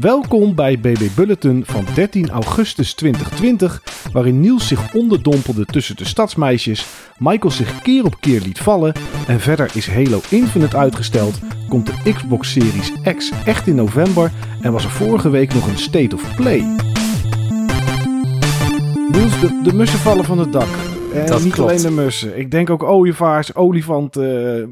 Welkom bij BB Bulletin van 13 augustus 2020, waarin Niels zich onderdompelde tussen de stadsmeisjes, Michael zich keer op keer liet vallen en verder is Halo Infinite uitgesteld, komt de Xbox Series X echt in november en was er vorige week nog een State of Play. Niels, de, de mussen vallen van het dak. En Dat niet klopt. alleen de mussen. Ik denk ook ooievaars, olifanten,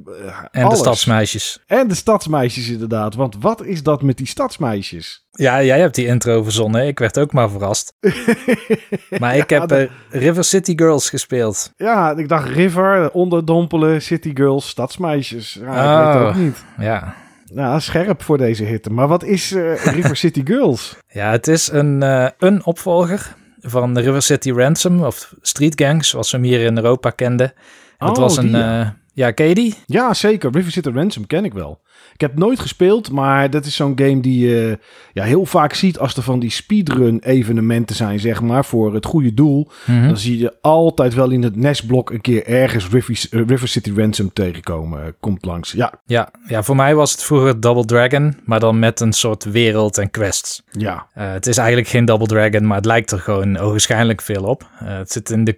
eh, En alles. de stadsmeisjes. En de stadsmeisjes inderdaad. Want wat is dat met die stadsmeisjes? Ja, jij hebt die intro verzonnen. Ik werd ook maar verrast. Maar ik Ja, heb eh, River City Girls gespeeld. Ja, ik dacht River, onderdompelen, City Girls, stadsmeisjes. Ja, ik weet het Oh. ook niet. Ja. Ja, scherp voor deze hitte. Maar wat is eh, River City Girls? ja, het is een, een opvolger van de River City Ransom of Street Gang, zoals we hem hier in Europa kenden. Het Oh, was een... die, ja. Ja, ken je die? Ja, zeker. River City Ransom ken ik wel. Ik heb nooit gespeeld, maar dat is zo'n game die je ja, heel vaak ziet als er van die speedrun evenementen zijn, zeg maar, voor het goede doel. Mhm. Dan zie je altijd wel in het nestblok een keer ergens River, eh, River City Ransom tegenkomen. eh, Komt langs. Ja, Ja, ja, voor mij was het vroeger Double Dragon, maar dan met een soort wereld en quests. ja. Eh, het is eigenlijk geen Double Dragon, maar het lijkt er gewoon ogenschijnlijk veel op. Het zit in de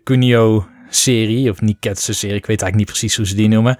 Kunio-serie, of Niketsu-serie. Ik weet eigenlijk niet precies hoe ze die noemen.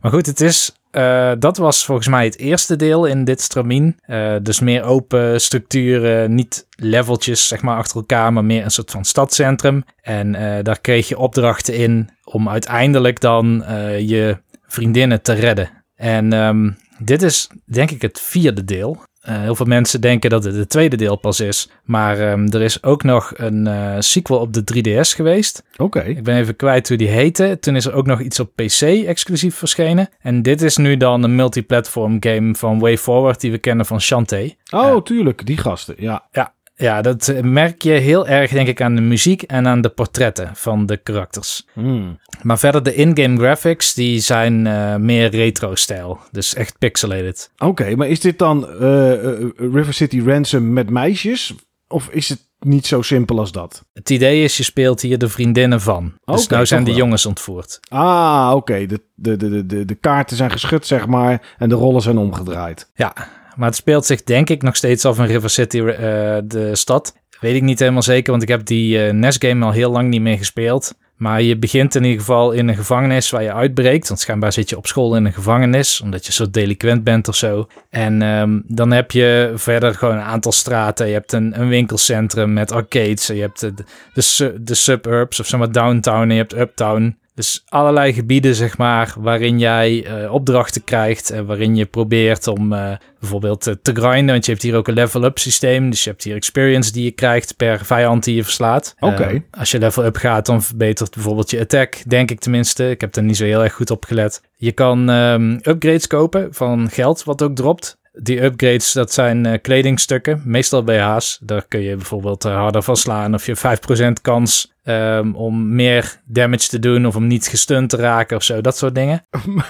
Maar goed, het is... eh, dat was volgens mij het eerste deel in dit stramien. Eh, dus meer open structuren, niet leveltjes zeg maar achter elkaar, maar meer een soort van stadcentrum. En eh, daar kreeg je opdrachten in om uiteindelijk dan je vriendinnen te redden. En ehm, dit is denk ik het vierde deel. Eh, heel veel mensen denken dat het het tweede deel pas is. Maar ehm, er is ook nog een eh, sequel op de 3DS geweest. Oké. Ik ben even kwijt hoe die heette. Toen is er ook nog iets op PC exclusief verschenen. En dit is nu dan een multiplatform game van Way Forward die we kennen van Shantae. Oh, tuurlijk. Die gasten. Ja. Ja, dat eh, merk je heel erg denk ik aan de muziek en aan de portretten van de karakters. Hmm. Maar verder de in-game graphics die zijn eh, meer retro-stijl. Dus echt pixelated. Oké, maar is dit dan eh, eh, River City Ransom met meisjes? Of is het niet zo simpel als dat? Het idee is, je speelt hier de vriendinnen van. Dus nou zijn de jongens ontvoerd. Ah, oké. De, de, de, de, de kaarten zijn geschud, zeg maar. En de rollen zijn omgedraaid. Ja, maar het speelt zich denk ik nog steeds af in River City, eh, de stad. Weet ik niet helemaal zeker, want ik heb die eh NES-game al heel lang niet meer gespeeld. Maar je begint in ieder geval in een gevangenis waar je uitbreekt. Want schijnbaar zit je op school in een gevangenis, omdat je zo delinquent bent of zo. En ehm, dan heb je verder gewoon een aantal straten. Je hebt een, een winkelcentrum met arcades. Je hebt de, de, su- de suburbs of zeg maar downtown en je hebt uptown. Dus allerlei gebieden, zeg maar, waarin jij eh, opdrachten krijgt en waarin je probeert om eh, bijvoorbeeld eh, te grinden. Want je hebt hier ook een level-up systeem. Dus je hebt hier experience die je krijgt per vijand die je verslaat. Oké. Als je level-up gaat, dan verbetert bijvoorbeeld je attack, denk ik tenminste. Ik heb er niet zo heel erg goed op gelet. Je kan ehm, upgrades kopen van geld, wat ook dropt. Die upgrades, dat zijn eh, kledingstukken, meestal BH's. Daar kun je bijvoorbeeld eh, harder van slaan of je 5% kans ehm, om meer damage te doen of om niet gestunt te raken of zo, dat soort dingen.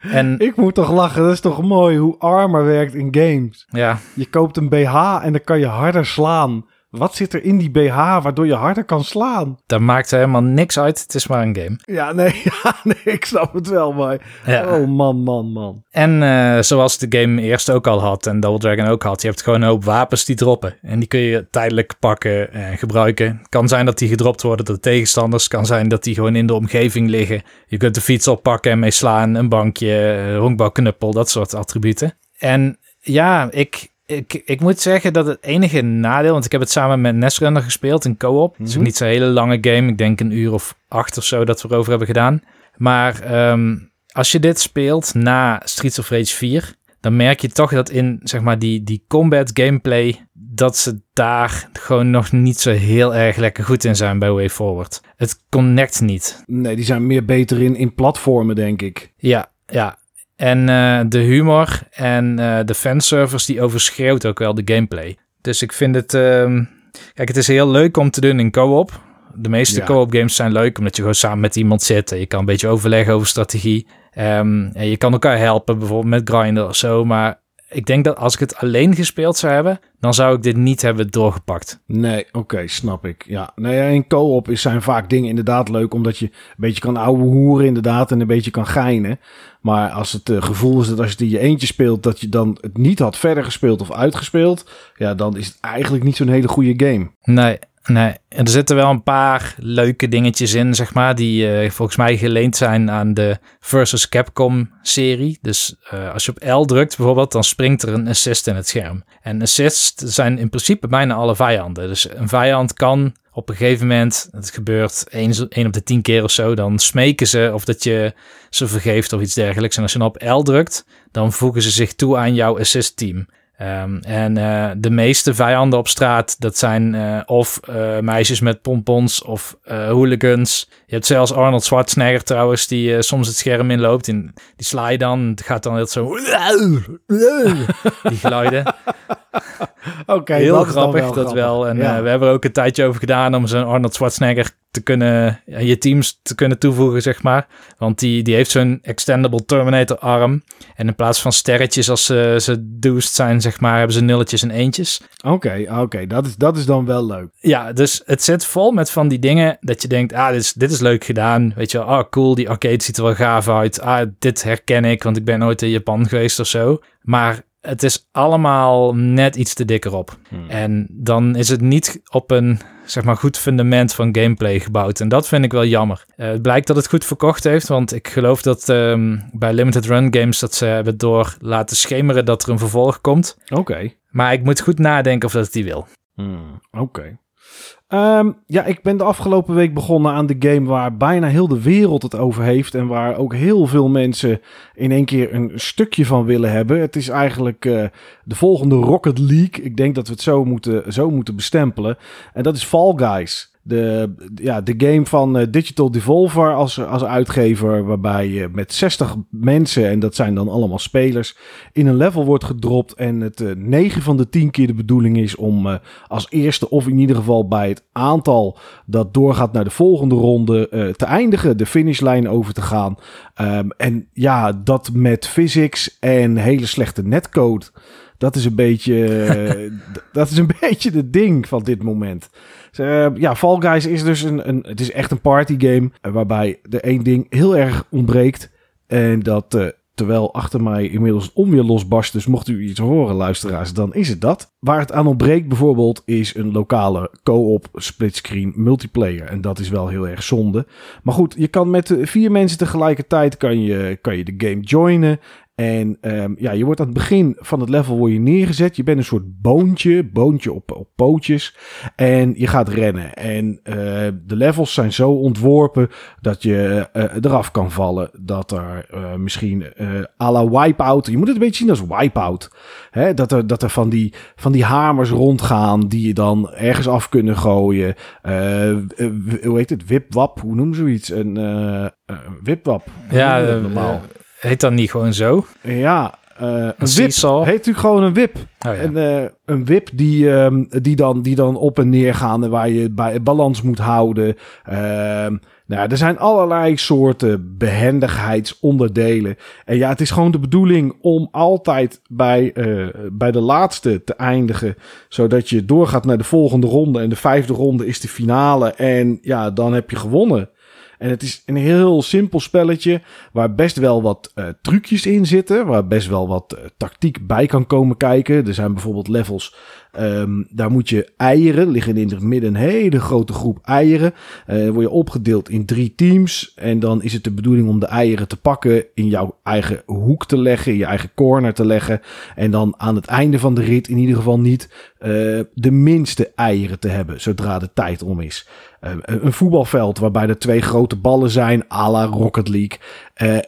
en Ik moet toch lachen. Dat is toch mooi hoe armor werkt in games. ja, Je koopt een BH en dan kan je harder slaan. Wat zit er in die BH waardoor je harder kan slaan? daar maakt helemaal niks uit. Het is maar een game. Ja, nee, ja, nee ik snap het wel, maar... Ja. Oh, man, man, man. En eh, zoals de game eerst ook al had en Double Dragon ook had, je hebt gewoon een hoop wapens die droppen. En die kun je tijdelijk pakken en gebruiken. kan zijn dat die gedropt worden door tegenstanders. kan zijn dat die gewoon in de omgeving liggen. Je kunt de fiets oppakken en mee slaan, een bankje, eh, honkbalknuppel, dat soort attributen. En ja, ik, ik, ik moet zeggen dat het enige nadeel, want ik heb het samen met Netrunner gespeeld in co-op. Het is ook Mhm. niet zo'n hele lange game. Ik denk een uur of acht of zo dat we erover hebben gedaan. Maar ehm, als je dit speelt na Streets of Rage 4, dan merk je toch dat in zeg maar die, die combat gameplay, dat ze daar gewoon nog niet zo heel erg lekker goed in zijn bij Way Forward. Het connect niet. Nee, die zijn meer beter in, in platformen, denk ik. Ja, ja. En eh, de humor en eh, de fanservice die overschreeuwt ook wel de gameplay. Dus ik vind het... ehm, kijk, het is heel leuk om te doen in co-op. De meeste Ja. co-op games zijn leuk omdat je gewoon samen met iemand zit. En je kan een beetje overleggen over strategie. Ehm, en je kan elkaar helpen, bijvoorbeeld met grinden of zo. Maar ik denk dat als ik het alleen gespeeld zou hebben, dan zou ik dit niet hebben doorgepakt. Nee, oké, snap ik. Ja, nee, in co-op is zijn vaak dingen inderdaad leuk, omdat je een beetje kan ouwe hoeren inderdaad en een beetje kan geinen. Maar als het uh, gevoel is dat als je het in je eentje speelt, dat je dan het niet had verder gespeeld of uitgespeeld, ja, dan is het eigenlijk niet zo'n hele goede game. Nee, Nee, er zitten wel een paar leuke dingetjes in, zeg maar, die uh, volgens mij geleend zijn aan de Versus Capcom serie. Dus uh, als je op L drukt bijvoorbeeld, dan springt er een assist in het scherm. En assists zijn in principe bijna alle vijanden. Dus een vijand kan op een gegeven moment, het gebeurt één, op de tien keer of zo, dan smeken ze of dat je ze vergeeft of iets dergelijks. En als je dan op L drukt, dan voegen ze zich toe aan jouw assist team. Um, en uh, de meeste vijanden op straat, dat zijn uh, of uh, meisjes met pompons of hooligans. Je hebt zelfs Arnold Schwarzenegger trouwens, die soms het scherm inloopt. En die sla je dan, het gaat dan heel zo... die geluiden. Oké, Heel grappig, dat grappig. wel. En we hebben er ook een tijdje over gedaan om zo'n Arnold Schwarzenegger te kunnen, je teams te kunnen toevoegen, zeg maar. Want die, die heeft zo'n extendable Terminator arm. En in plaats van sterretjes als ze, ze doost zijn, zeg maar, hebben ze nulletjes en eentjes. Oké, oké, dat, is, dat is dan wel leuk. Ja, dus het zit vol met van die dingen dat je denkt, ah, dit is, dit is leuk gedaan. Weet je wel, ah, cool, die arcade ziet er wel gaaf uit. Ah, dit herken ik, want ik ben nooit in Japan geweest of zo. Maar het is allemaal net iets te dikker op. Hmm. En dan is het niet op een zeg maar, goed fundament van gameplay gebouwd. En dat vind ik wel jammer. Uh, het blijkt dat het goed verkocht heeft, want ik geloof dat um, bij Limited Run Games dat ze hebben door laten schemeren dat er een vervolg komt. Oké. Maar ik moet goed nadenken of dat het die wil. Hmm, Oké. Um, ja, ik ben de afgelopen week begonnen aan de game waar bijna heel de wereld het over heeft. En waar ook heel veel mensen in één keer een stukje van willen hebben. Het is eigenlijk uh, de volgende Rocket League. Ik denk dat we het zo moeten, zo moeten bestempelen. En dat is Fall Guys de, ja, de game van uh, Digital Devolver als, als uitgever, waarbij je met 60 mensen, en dat zijn dan allemaal spelers, in een level wordt gedropt. En het uh, eh, 9 van de 10 keer de bedoeling is om uh, als eerste, of in ieder geval bij het aantal dat doorgaat naar de volgende ronde, te eindigen, de finishlijn over te gaan. Um, en ja, dat met physics en hele slechte netcode. Dat is een beetje, dat is een beetje de ding van dit moment. Uh, ja, Fall Guys is dus een, een, het is echt een party game uh, waarbij er één ding heel erg ontbreekt. En dat uh, terwijl achter mij inmiddels onweer losbarst, dus mocht u iets horen luisteraars, dan is het dat. Waar het aan ontbreekt bijvoorbeeld is een lokale co-op splitscreen multiplayer. En dat is wel heel erg zonde. Maar goed, je kan met vier mensen tegelijkertijd kan je, kan je de game joinen. En um, ja, je wordt aan het begin van het level word je neergezet. Je bent een soort boontje, boontje op, op pootjes. En je gaat rennen. En uh, de levels zijn zo ontworpen dat je uh, eraf kan vallen. Dat er uh, misschien à la wipeout. Je moet het een beetje zien als wipeout. Hè? Dat, er, dat er van die, van die hamers rondgaan die je dan ergens af kunnen gooien. hoe heet het? Wipwap, hoe noemen ze zoiets? Een wipwap. Ja, normaal. Heet dat niet gewoon zo? Ja, uh, een, een wip heet natuurlijk gewoon een wip. Oh, ja. en, uh, een wip die, um, die, dan, die dan op en neer gaan en waar je bij balans moet houden. Uh, nou, er zijn allerlei soorten behendigheidsonderdelen. En ja, het is gewoon de bedoeling om altijd bij, uh, bij de laatste te eindigen. Zodat je doorgaat naar de volgende ronde. En de vijfde ronde is de finale. En ja, dan heb je gewonnen. En het is een heel simpel spelletje waar best wel wat uh, trucjes in zitten. Waar best wel wat uh, tactiek bij kan komen kijken. Er zijn bijvoorbeeld levels Um, daar moet je eieren, liggen in het midden een hele grote groep eieren. Uh, word je opgedeeld in drie teams. En dan is het de bedoeling om de eieren te pakken, in jouw eigen hoek te leggen, in je eigen corner te leggen. En dan aan het einde van de rit in ieder geval niet uh, de minste eieren te hebben, zodra de tijd om is. Uh, een voetbalveld waarbij er twee grote ballen zijn, à la Rocket League.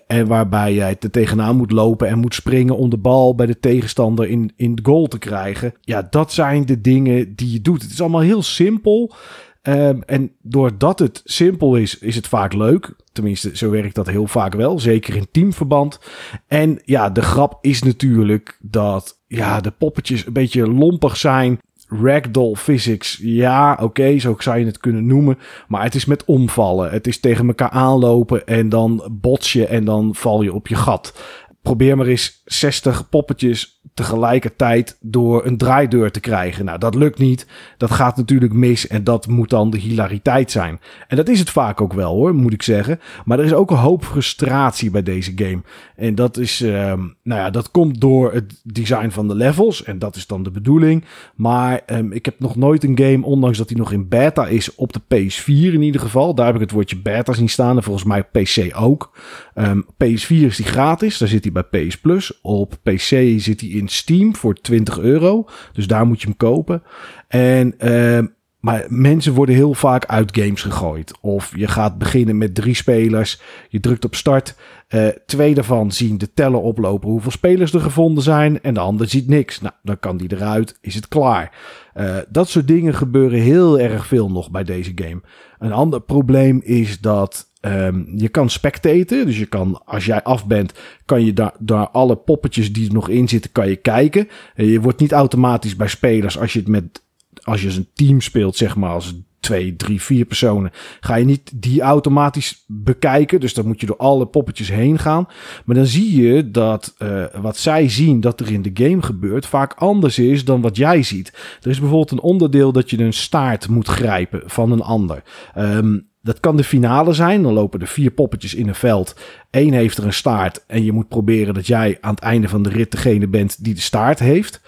En waarbij jij er tegenaan moet lopen en moet springen om de bal bij de tegenstander in, in de goal te krijgen. Ja, dat zijn de dingen die je doet. Het is allemaal heel simpel. Um, en doordat het simpel is, is het vaak leuk. Tenminste, zo werkt dat heel vaak wel. Zeker in teamverband. En ja, de grap is natuurlijk dat ja, de poppetjes een beetje lompig zijn ragdoll physics. Ja, oké, zo zou je het kunnen noemen. Maar het is met omvallen. Het is tegen elkaar aanlopen en dan bots je en dan val je op je gat. Probeer maar eens 60 poppetjes tegelijkertijd door een draaideur te krijgen. Nou, dat lukt niet. Dat gaat natuurlijk mis en dat moet dan de hilariteit zijn. En dat is het vaak ook wel hoor, moet ik zeggen. Maar er is ook een hoop frustratie bij deze game. En dat is, ehm, nou ja, dat komt door het design van de levels. En dat is dan de bedoeling. Maar um, ik heb nog nooit een game, ondanks dat hij nog in beta is, op de PS4 in ieder geval. Daar heb ik het woordje beta zien staan. En volgens mij PC ook. Um, PS4 is die gratis. Daar zit hij bij PS Plus. Op PC zit hij in Steam voor 20 euro. Dus daar moet je hem kopen. En, uh, maar mensen worden heel vaak uit games gegooid. Of je gaat beginnen met drie spelers. Je drukt op start. Uh, twee daarvan zien de teller oplopen hoeveel spelers er gevonden zijn. En de ander ziet niks. Nou, dan kan die eruit. Is het klaar. Uh, dat soort dingen gebeuren heel erg veel nog bij deze game. Een ander probleem is dat Um, je kan spectaten, dus je kan, als jij af bent, kan je daar, daar alle poppetjes die er nog in zitten, kan je kijken. En je wordt niet automatisch bij spelers, als je het met, als je een team speelt, zeg maar, als twee, drie, vier personen, ga je niet die automatisch bekijken. Dus dan moet je door alle poppetjes heen gaan. Maar dan zie je dat uh, wat zij zien dat er in de game gebeurt, vaak anders is dan wat jij ziet. Er is bijvoorbeeld een onderdeel dat je een staart moet grijpen van een ander. Um, dat kan de finale zijn. Dan lopen er vier poppetjes in een veld. Eén heeft er een staart. En je moet proberen dat jij aan het einde van de rit degene bent die de staart heeft.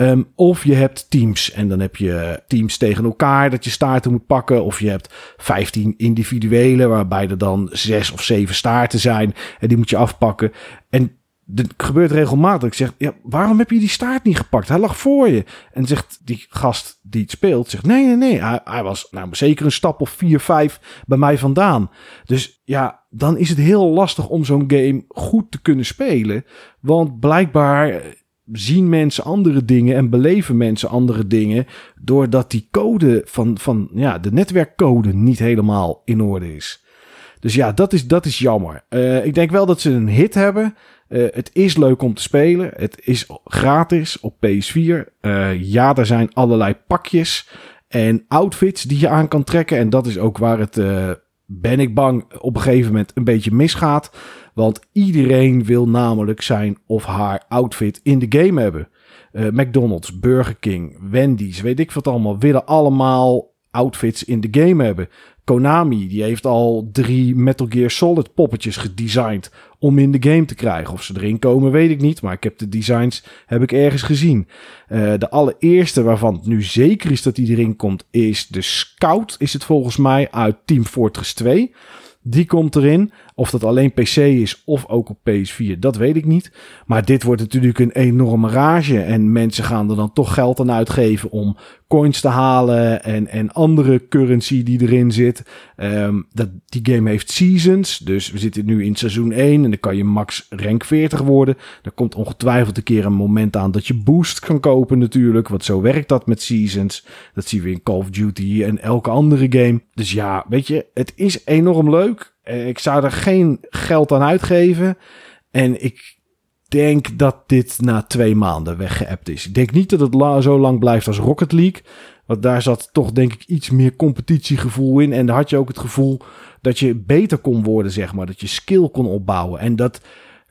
Um, of je hebt teams. En dan heb je teams tegen elkaar dat je staarten moet pakken. Of je hebt 15 individuele, waarbij er dan zes of zeven staarten zijn. En die moet je afpakken. En het gebeurt regelmatig. Ik zeg, ja, waarom heb je die staart niet gepakt? Hij lag voor je. En zegt die gast die het speelt, zegt, nee, nee, nee. Hij, hij was nou, zeker een stap of vier, vijf bij mij vandaan. Dus ja, dan is het heel lastig om zo'n game goed te kunnen spelen. Want blijkbaar zien mensen andere dingen en beleven mensen andere dingen. Doordat die code van, van ja, de netwerkcode niet helemaal in orde is. Dus ja, dat is, dat is jammer. Uh, ik denk wel dat ze een hit hebben. Uh, het is leuk om te spelen. Het is gratis op PS4. Uh, eh, ja, er zijn allerlei pakjes en outfits die je aan kan trekken. En dat is ook waar het, uh, ben ik bang, op een gegeven moment een beetje misgaat. Want iedereen wil namelijk zijn of haar outfit in de game hebben. McDonald's, Burger King, Wendy's, weet ik wat allemaal, willen allemaal outfits in de game hebben. Konami, die heeft al drie Metal Gear Solid poppetjes gedesigned om in de game te krijgen. Of ze erin komen, weet ik niet. Maar ik heb de designs heb ik ergens gezien. Uh, de allereerste waarvan het nu zeker is dat die erin komt, is de Scout. Is het volgens mij uit Team Fortress 2. Die komt erin. Of dat alleen PC is of ook op PS4, dat weet ik niet. Maar dit wordt natuurlijk een enorme rage. En mensen gaan er dan toch geld aan uitgeven om coins te halen. En, en andere currency die erin zit. Um, dat, die game heeft seasons. Dus we zitten nu in seizoen 1. En dan kan je max rank 40 worden. Er komt ongetwijfeld een keer een moment aan dat je boost kan kopen natuurlijk. Want zo werkt dat met seasons. Dat zien we in Call of Duty en elke andere game. Dus ja, weet je, het is enorm leuk. Eh, ik zou er geen geld aan uitgeven. En ik denk dat dit na twee maanden weggeëpt is. Ik denk niet dat het zo lang blijft als Rocket League. Want daar zat toch denk ik iets meer competitiegevoel in. En daar had je ook het gevoel dat je beter kon worden, zeg maar. Dat je skill kon opbouwen. En dat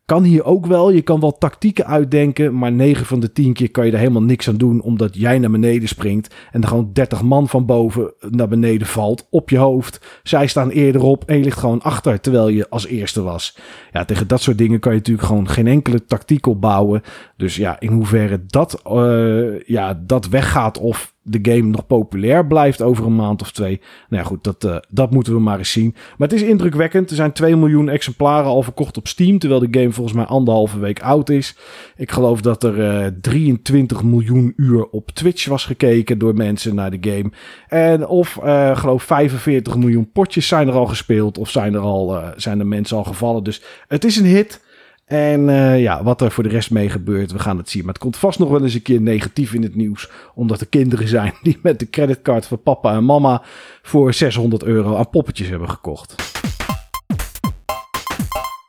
kan hier ook wel. Je kan wel tactieken uitdenken. Maar 9 van de 10 keer kan je er helemaal niks aan doen. Omdat jij naar beneden springt. En er gewoon 30 man van boven naar beneden valt. Op je hoofd. Zij staan eerder op. En je ligt gewoon achter. Terwijl je als eerste was. Ja, tegen dat soort dingen kan je natuurlijk gewoon geen enkele tactiek opbouwen. Dus ja, in hoeverre dat, uh, ja, dat weggaat. Of de game nog populair blijft over een maand of twee. Nou ja, goed, dat, uh, dat moeten we maar eens zien. Maar het is indrukwekkend. Er zijn 2 miljoen exemplaren al verkocht op Steam. Terwijl de game volgens mij anderhalve week oud is. Ik geloof dat er uh, eh, 23 miljoen uur op Twitch was gekeken door mensen naar de game. En of uh, geloof 45 miljoen potjes zijn er al gespeeld. Of zijn er al zijn er mensen al gevallen. Dus het is een hit. En uh, ja, wat er voor de rest mee gebeurt, we gaan het zien. Maar het komt vast nog wel eens een keer negatief in het nieuws. Omdat er kinderen zijn die met de creditcard van papa en mama voor 600 euro aan poppetjes hebben gekocht.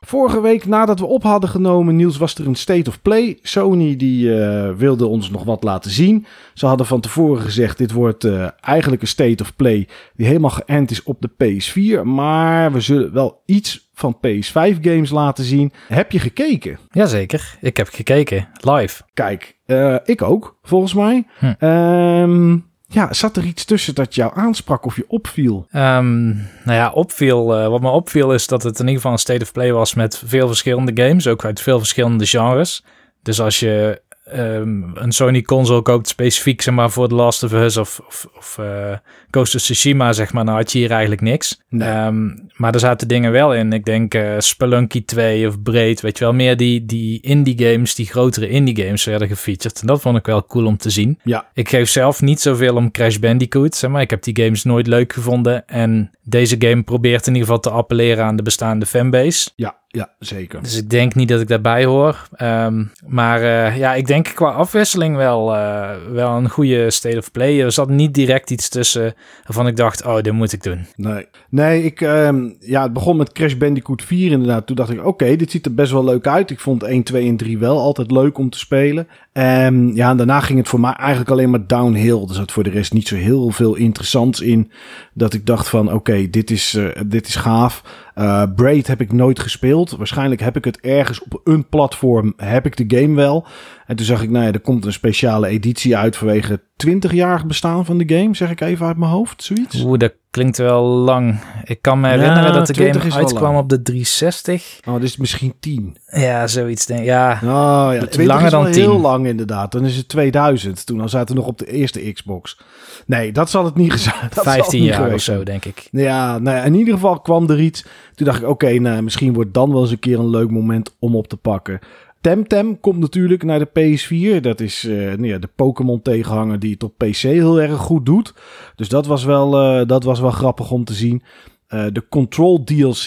Vorige week nadat we op hadden genomen, Niels, was er een State of Play. Sony die uh, wilde ons nog wat laten zien. Ze hadden van tevoren gezegd, dit wordt uh, eigenlijk een State of Play die helemaal geënt is op de PS4. Maar we zullen wel iets van PS5 games laten zien. Heb je gekeken? Jazeker, ik heb gekeken, live. Kijk, uh, ik ook, volgens mij. Hm. Um, ja, zat er iets tussen dat jou aansprak of je opviel? Um, nou ja, opviel. Uh, wat me opviel is dat het in ieder geval een state of play was met veel verschillende games, ook uit veel verschillende genres. Dus als je um, een Sony console koopt specifiek zeg maar voor The Last of Us of, of, of uh, Ghost of Tsushima zeg maar, nou had je hier eigenlijk niks. Nee. Um, maar er zaten dingen wel in. Ik denk uh, Spelunky 2 of Braid, weet je wel, meer die, die indie games, die grotere indie games werden gefeatured. En dat vond ik wel cool om te zien. Ja. Ik geef zelf niet zoveel om Crash Bandicoot, zeg maar. Ik heb die games nooit leuk gevonden en deze game probeert in ieder geval te appelleren aan de bestaande fanbase. Ja. Ja, zeker. Dus ik denk niet dat ik daarbij hoor. Um, maar uh, ja, ik denk qua afwisseling wel, uh, wel een goede state of play. Er zat niet direct iets tussen waarvan ik dacht, oh, dit moet ik doen. Nee, nee ik, um, ja, het begon met Crash Bandicoot 4 inderdaad. Toen dacht ik, oké, okay, dit ziet er best wel leuk uit. Ik vond 1, 2 en 3 wel altijd leuk om te spelen. Um, ja, en daarna ging het voor mij eigenlijk alleen maar downhill. Er zat voor de rest niet zo heel veel interessants in. Dat ik dacht van, oké, dit, is, uh, dit is gaaf. Uh, Braid heb ik nooit gespeeld. Waarschijnlijk heb ik het ergens op een platform, heb ik de game wel. En toen zag ik, nou ja, er komt een speciale editie uit vanwege het 20-jarig bestaan van de game. Zeg ik even uit mijn hoofd, zoiets. Oeh, dat klinkt wel lang. Ik kan me herinneren ja, dat de game uitkwam op de 360. Oh, dus misschien 10. Ja, zoiets denk ik. Ja, oh, ja 20 langer dan 10. heel lang inderdaad. Dan is het 2000. Toen al zaten we nog op de eerste Xbox. Nee, dat zal het niet gezegd. 15 jaar of zo, denk ik. Ja, nou in ieder geval kwam er iets. Toen dacht ik, oké, okay, nou, misschien wordt dan wel eens een keer een leuk moment om op te pakken. Temtem komt natuurlijk naar de PS4. Dat is uh, nou ja, de Pokémon tegenhanger die het op PC heel erg goed doet. Dus dat was wel, uh, dat was wel grappig om te zien. Uh, de Control DLC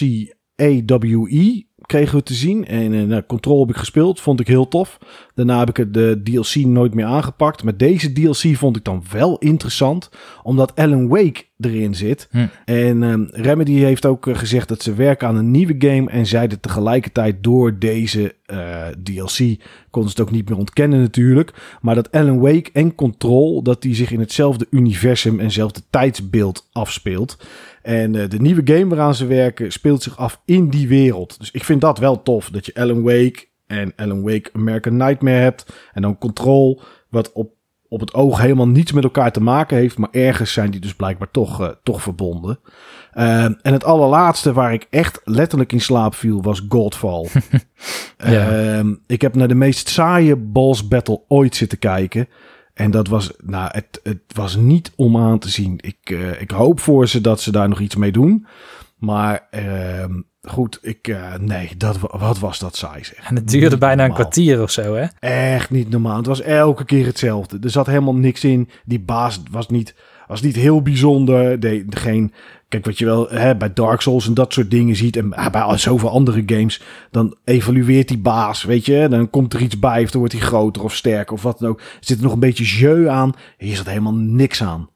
AWE kregen we te zien. En uh, Control heb ik gespeeld, vond ik heel tof. Daarna heb ik de DLC nooit meer aangepakt. Maar deze DLC vond ik dan wel interessant, omdat Alan Wake erin zit. Hm. En um, Remedy heeft ook uh, gezegd dat ze werken aan een nieuwe game. En zeiden tegelijkertijd door deze uh, DLC, konden ze het ook niet meer ontkennen natuurlijk. Maar dat Alan Wake en Control, dat die zich in hetzelfde universum en hetzelfde tijdsbeeld afspeelt. En uh, de nieuwe game waaraan ze werken speelt zich af in die wereld. Dus ik vind dat wel tof. Dat je Alan Wake en Alan Wake American Nightmare hebt. En dan Control, wat op, op het oog helemaal niets met elkaar te maken heeft. Maar ergens zijn die dus blijkbaar toch, uh, toch verbonden. Uh, en het allerlaatste waar ik echt letterlijk in slaap viel was Godfall. ja. uh, ik heb naar de meest saaie boss battle ooit zitten kijken. En dat was, nou, het, het was niet om aan te zien. Ik, uh, ik hoop voor ze dat ze daar nog iets mee doen. Maar uh, goed, ik, uh, nee, dat, wat was dat saai zeg. En het duurde niet bijna normaal. een kwartier of zo, hè? Echt niet normaal. Het was elke keer hetzelfde. Er zat helemaal niks in. Die baas was niet, was niet heel bijzonder. De, geen, kijk, wat je wel hè, bij Dark Souls en dat soort dingen ziet. En bij al zoveel andere games. Dan evalueert die baas, weet je. Dan komt er iets bij of dan wordt hij groter of sterker of wat dan ook. Er zit er nog een beetje jeu aan. Hier zat helemaal niks aan.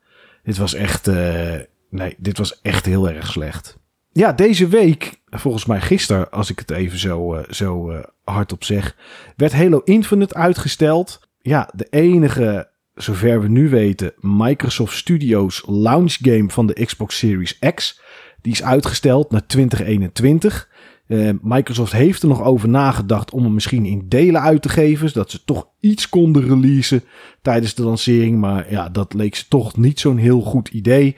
Dit was echt, uh, nee, dit was echt heel erg slecht. Ja, deze week, volgens mij gisteren, als ik het even zo, uh, zo uh, hardop zeg, werd Halo Infinite uitgesteld. Ja, de enige zover we nu weten, Microsoft Studios launch game van de Xbox Series X. Die is uitgesteld naar 2021. Uh, Microsoft heeft er nog over nagedacht om hem misschien in delen uit te geven. Zodat ze toch iets konden releasen tijdens de lancering. Maar ja, dat leek ze toch niet zo'n heel goed idee.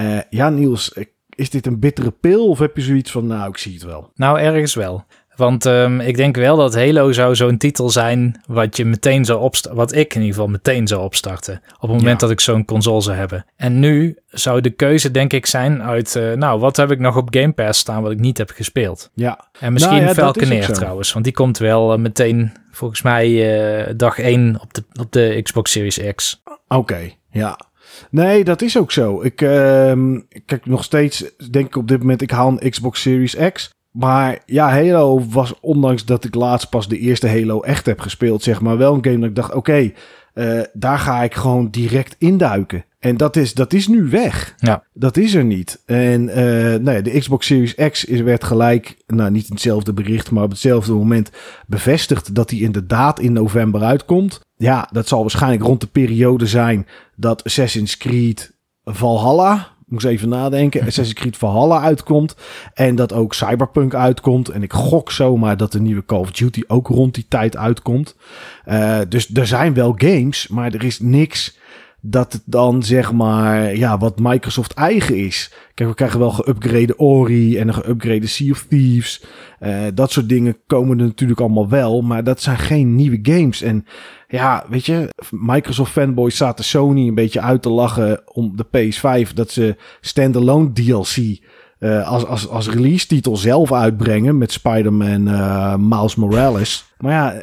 Uh, ja, Niels, is dit een bittere pil? Of heb je zoiets van, nou, ik zie het wel? Nou, ergens wel. Want um, ik denk wel dat Halo zou zo'n titel zijn wat je meteen zou opstarten. Wat ik in ieder geval meteen zou opstarten. Op het moment ja. dat ik zo'n console zou hebben. En nu zou de keuze denk ik zijn uit, uh, nou, wat heb ik nog op Game Pass staan wat ik niet heb gespeeld? Ja. En misschien nou ja, Falconeer trouwens. Want die komt wel uh, meteen, volgens mij, uh, dag 1 op de, op de Xbox Series X. Oké, okay, ja. Nee, dat is ook zo. Ik uh, kijk nog steeds, denk ik op dit moment, ik haal een Xbox Series X. Maar ja, Halo was, ondanks dat ik laatst pas de eerste Halo echt heb gespeeld, zeg maar, wel een game dat ik dacht, oké, okay, uh, daar ga ik gewoon direct induiken. En dat is, dat is nu weg. Ja. Dat is er niet. En uh, nou ja, de Xbox Series X is, werd gelijk, nou niet in hetzelfde bericht, maar op hetzelfde moment bevestigd dat die inderdaad in november uitkomt. Ja, dat zal waarschijnlijk rond de periode zijn dat Assassin's Creed Valhalla, moet even nadenken, Assassin's Creed Valhalla uitkomt. En dat ook Cyberpunk uitkomt. En ik gok zomaar dat de nieuwe Call of Duty ook rond die tijd uitkomt. Uh, dus er zijn wel games, maar er is niks dat het dan zeg maar, ja, wat Microsoft eigen is. Kijk, we krijgen wel geüpgrade Ori en een geüpgrade Sea of Thieves. Uh, dat soort dingen komen er natuurlijk allemaal wel, maar dat zijn geen nieuwe games. En ja, weet je, Microsoft fanboys zaten Sony een beetje uit te lachen om de PS5 dat ze standalone DLC uh, als, als, als release titel zelf uitbrengen met Spider-Man uh, Miles Morales. Maar ja,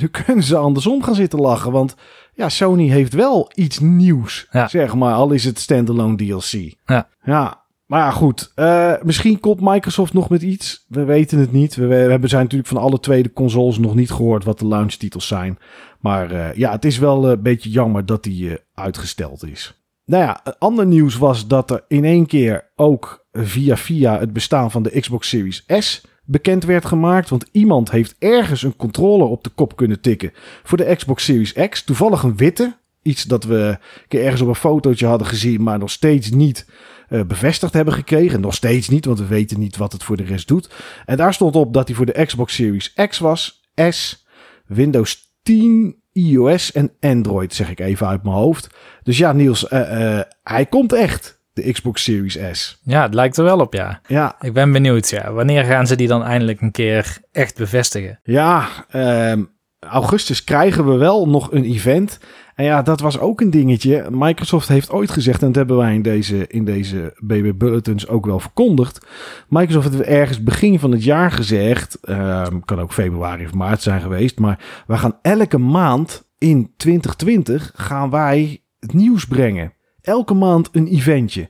nu kunnen ze andersom gaan zitten lachen, want ja, Sony heeft wel iets nieuws, ja. zeg maar. Al is het standalone DLC. Ja. Ja, maar ja, goed. Uh, misschien komt Microsoft nog met iets. We weten het niet. We, we hebben zijn natuurlijk van alle twee de consoles nog niet gehoord wat de launchtitels zijn. Maar uh, ja, het is wel een beetje jammer dat die uh, uitgesteld is. Nou ja, ander nieuws was dat er in één keer ook via via het bestaan van de Xbox Series S bekend werd gemaakt. Want iemand heeft ergens een controller op de kop kunnen tikken voor de Xbox Series X. Toevallig een witte. Iets dat we ergens op een fotootje hadden gezien, maar nog steeds niet uh, bevestigd hebben gekregen. Nog steeds niet, want we weten niet wat het voor de rest doet. En daar stond op dat hij voor de Xbox Series X was, S, Windows 10, iOS en Android, zeg ik even uit mijn hoofd. Dus ja, Niels, uh, uh, hij komt echt de Xbox Series S. Ja, het lijkt er wel op, ja. Ja. Ik ben benieuwd, ja. Wanneer gaan ze die dan eindelijk een keer echt bevestigen? Ja, um, augustus krijgen we wel nog een event. En ja, dat was ook een dingetje. Microsoft heeft ooit gezegd, en dat hebben wij in deze, in deze BB Bulletins ook wel verkondigd. Microsoft heeft ergens begin van het jaar gezegd, um, kan ook februari of maart zijn geweest, maar we gaan elke maand in 2020 gaan wij het nieuws brengen. Elke maand een eventje.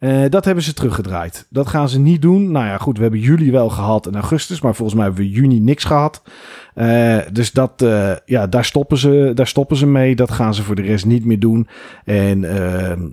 Uh, dat hebben ze teruggedraaid. Dat gaan ze niet doen. Nou ja, goed, we hebben juli wel gehad en augustus, maar volgens mij hebben we juni niks gehad. Uh, dus dat, uh, ja, daar stoppen, ze, daar stoppen ze mee. Dat gaan ze voor de rest niet meer doen. En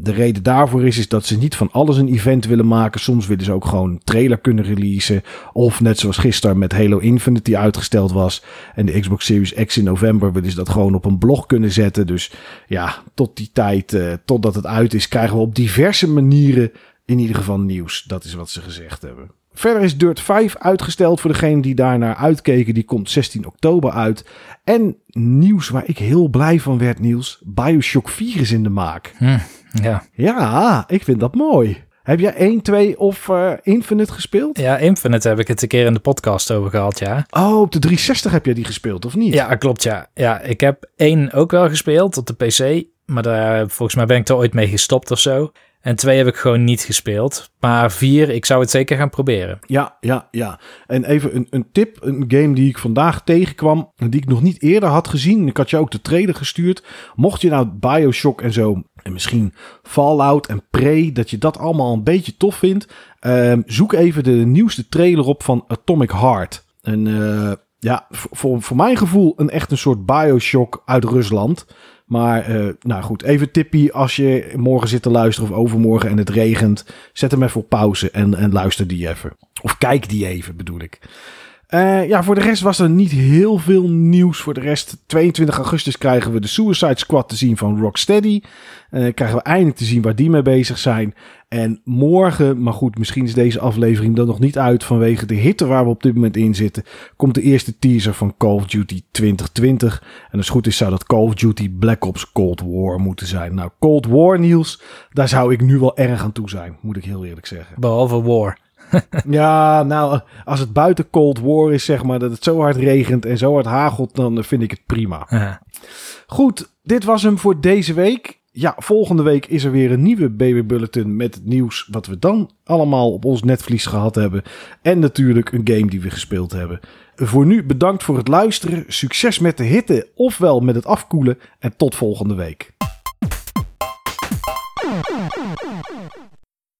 de reden daarvoor is, is dat ze niet van alles een event willen maken. Soms willen ze ook gewoon een trailer kunnen releasen. Of net zoals gisteren met Halo Infinite die uitgesteld was. En de Xbox Series X in november willen ze dat gewoon op een blog kunnen zetten. Dus ja, tot die tijd, totdat het uit is, krijgen we op diverse manieren in ieder geval nieuws. Dat is wat ze gezegd hebben. Verder is Dirt 5 uitgesteld voor degenen die daarnaar uitkeken. Die komt 16 oktober uit. En nieuws waar ik heel blij van werd, Niels. Bioshock 4 is in de maak. Hm, ja. Ja, ik vind dat mooi. Heb jij 1, 2 of uh, Infinite gespeeld? Ja, Infinite heb ik het een keer in de podcast over gehad, ja. Oh, op de 360 heb jij die gespeeld, of niet? Ja, klopt, ja. Ja, ik heb 1 ook wel gespeeld op de PC. Maar daar, volgens mij ben ik er ooit mee gestopt of zo. En twee heb ik gewoon niet gespeeld. Maar vier, ik zou het zeker gaan proberen. Ja, ja, ja. En even een, een tip. Een game die ik vandaag tegenkwam. Die ik nog niet eerder had gezien. Ik had je ook de trailer gestuurd. Mocht je nou Bioshock en zo. En misschien Fallout en Prey. Dat je dat allemaal een beetje tof vindt. Uh, zoek even de nieuwste trailer op van Atomic Heart. En uh, ja, voor, voor mijn gevoel een echt een soort Bioshock uit Rusland. Maar uh, nou goed, even tippie als je morgen zit te luisteren of overmorgen en het regent. Zet hem even op pauze en, en luister die even. Of kijk die even bedoel ik. Uh, ja, voor de rest was er niet heel veel nieuws. Voor de rest, 22 augustus krijgen we de Suicide Squad te zien van Rocksteady. Uh, krijgen we eindelijk te zien waar die mee bezig zijn. En morgen, maar goed, misschien is deze aflevering dan nog niet uit vanwege de hitte waar we op dit moment in zitten. Komt de eerste teaser van Call of Duty 2020. En als het goed is, zou dat Call of Duty Black Ops Cold War moeten zijn. Nou, Cold War nieuws, daar zou ik nu wel erg aan toe zijn, moet ik heel eerlijk zeggen. Behalve War. ja, nou, als het buiten Cold War is, zeg maar, dat het zo hard regent en zo hard hagelt, dan vind ik het prima. Ja. Goed, dit was hem voor deze week. Ja, volgende week is er weer een nieuwe Baby Bulletin met het nieuws wat we dan allemaal op ons netvlies gehad hebben. En natuurlijk een game die we gespeeld hebben. Voor nu bedankt voor het luisteren. Succes met de hitte ofwel met het afkoelen. En tot volgende week.